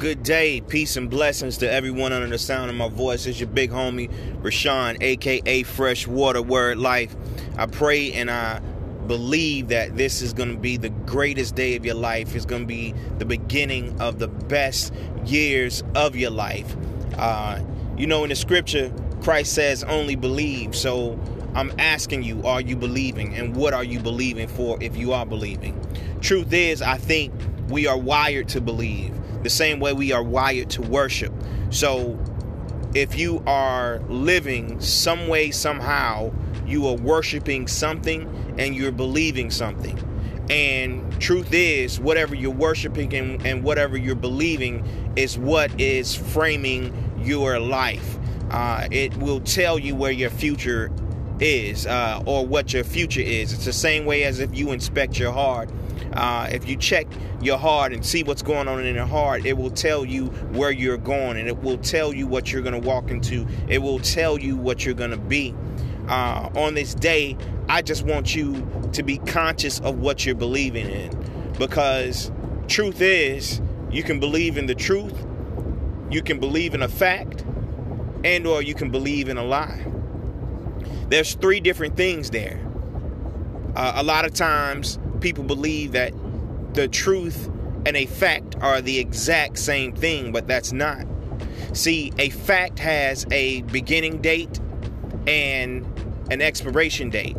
Good day, peace and blessings to everyone under the sound of my voice. It's your big homie Rashawn, aka Freshwater Word Life. I pray and I believe that this is going to be the greatest day of your life. It's going to be the beginning of the best years of your life. Uh, you know, in the scripture, Christ says, only believe. So I'm asking you, are you believing? And what are you believing for if you are believing? Truth is, I think we are wired to believe the same way we are wired to worship. So if you are living some way, somehow, you are worshiping something and you're believing something. And truth is, whatever you're worshiping and, and whatever you're believing is what is framing your life. Uh, it will tell you where your future is uh, or what your future is. It's the same way as if you inspect your heart uh, if you check your heart and see what's going on in your heart, it will tell you where you're going and it will tell you what you're going to walk into. It will tell you what you're going to be. Uh, on this day, I just want you to be conscious of what you're believing in because truth is you can believe in the truth, you can believe in a fact, and or you can believe in a lie. There's three different things there. Uh, a lot of times people believe that the truth and a fact are the exact same thing, but that's not. See, a fact has a beginning date and an expiration date.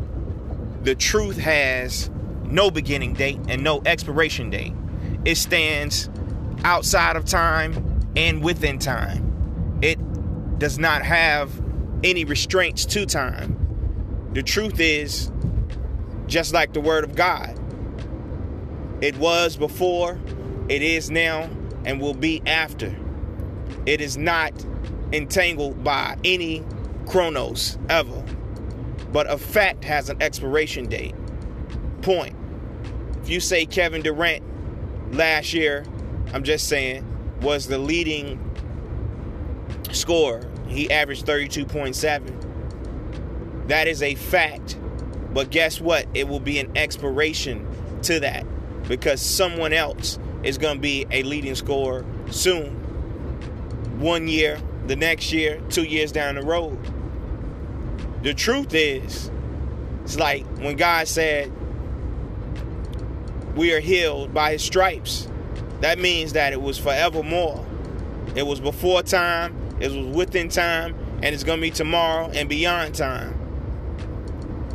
The truth has no beginning date and no expiration date. It stands outside of time and within time. It does not have any restraints to time. The truth is just like the Word of God. It was before, it is now, and will be after. It is not entangled by any chronos ever. But a fact has an expiration date. Point. If you say Kevin Durant last year, I'm just saying, was the leading scorer, he averaged 32.7. That is a fact. But guess what? It will be an expiration to that because someone else is going to be a leading scorer soon. One year, the next year, two years down the road. The truth is, it's like when God said, We are healed by his stripes. That means that it was forevermore. It was before time, it was within time, and it's going to be tomorrow and beyond time.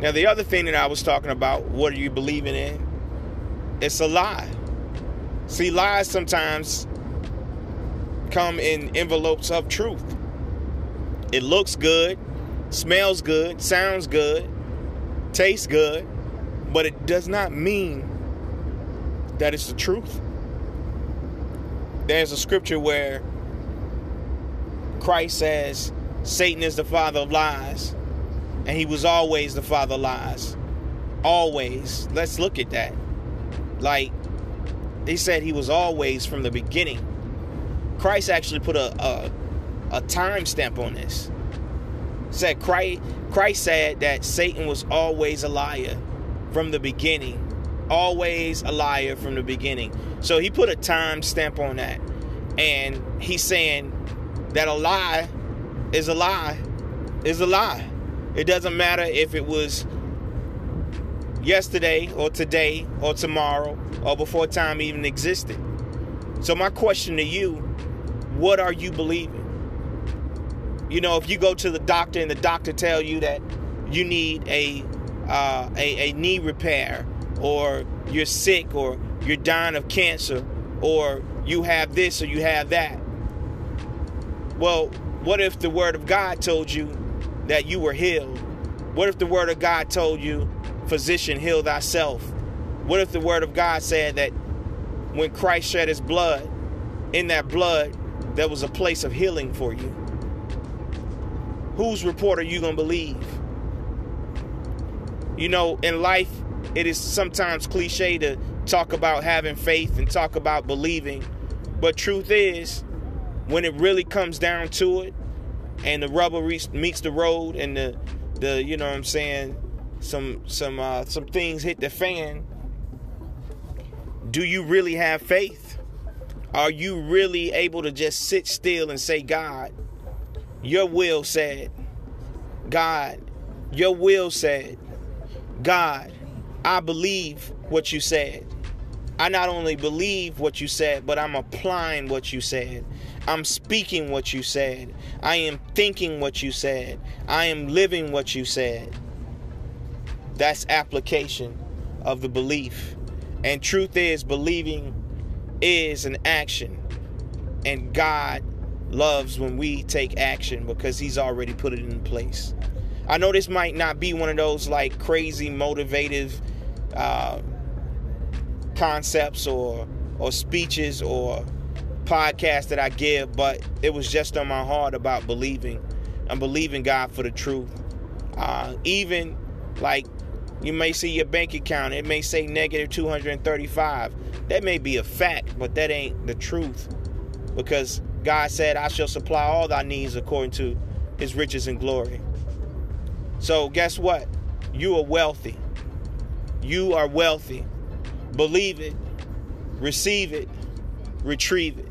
Now, the other thing that I was talking about, what are you believing in? It's a lie. See, lies sometimes come in envelopes of truth. It looks good, smells good, sounds good, tastes good, but it does not mean that it's the truth. There's a scripture where Christ says Satan is the father of lies, and he was always the father of lies. Always. Let's look at that. Like, he said he was always from the beginning. Christ actually put a a, a time stamp on this. Said Christ, Christ said that Satan was always a liar from the beginning. Always a liar from the beginning. So he put a time stamp on that. And he's saying that a lie is a lie is a lie. It doesn't matter if it was yesterday or today or tomorrow or before time even existed. So my question to you, what are you believing? You know, if you go to the doctor and the doctor tell you that you need a uh, a, a knee repair, or you're sick, or you're dying of cancer, or you have this or you have that. Well, what if the Word of God told you that you were healed? What if the Word of God told you physician, heal thyself. What if the word of God said that when Christ shed his blood, in that blood, there was a place of healing for you? Whose report are you going to believe? You know, in life, it is sometimes cliche to talk about having faith and talk about believing. But truth is, when it really comes down to it, and the rubber meets the road, and the the you know what I'm saying some some uh, some things hit the fan, do you really have faith? Are you really able to just sit still and say, God, your will said, God, your will said, God, I believe what you said. I not only believe what you said, but I'm applying what you said. I'm speaking what you said. I am thinking what you said. I am living what you said. That's application of the belief. And truth is, believing is an action. And God loves when we take action because He's already put it in place. I know this might not be one of those like crazy motivative uh, concepts or or speeches or podcasts that I give, but it was just on my heart about believing and believing God for the truth. Uh, even like you may see your bank account, it may say negative 235. That may be a fact, but that ain't the truth. Because God said, I shall supply all thy needs according to his riches and glory. So, guess what? You are wealthy. You are wealthy. Believe it, receive it, retrieve it.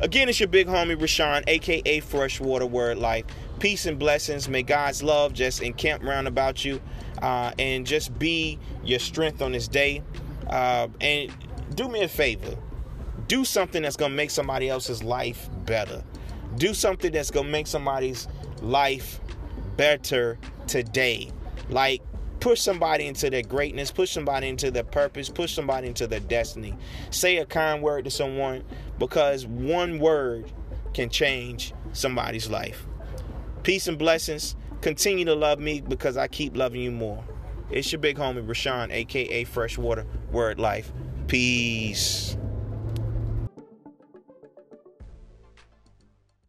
Again, it's your big homie Rashawn, aka Freshwater Word Life. Peace and blessings. May God's love just encamp round about you uh, and just be your strength on this day. Uh, and do me a favor do something that's going to make somebody else's life better. Do something that's going to make somebody's life better today. Like, push somebody into their greatness, push somebody into their purpose, push somebody into their destiny. Say a kind word to someone because one word can change somebody's life. Peace and blessings. Continue to love me because I keep loving you more. It's your big homie Rashawn, aka Freshwater Word Life. Peace.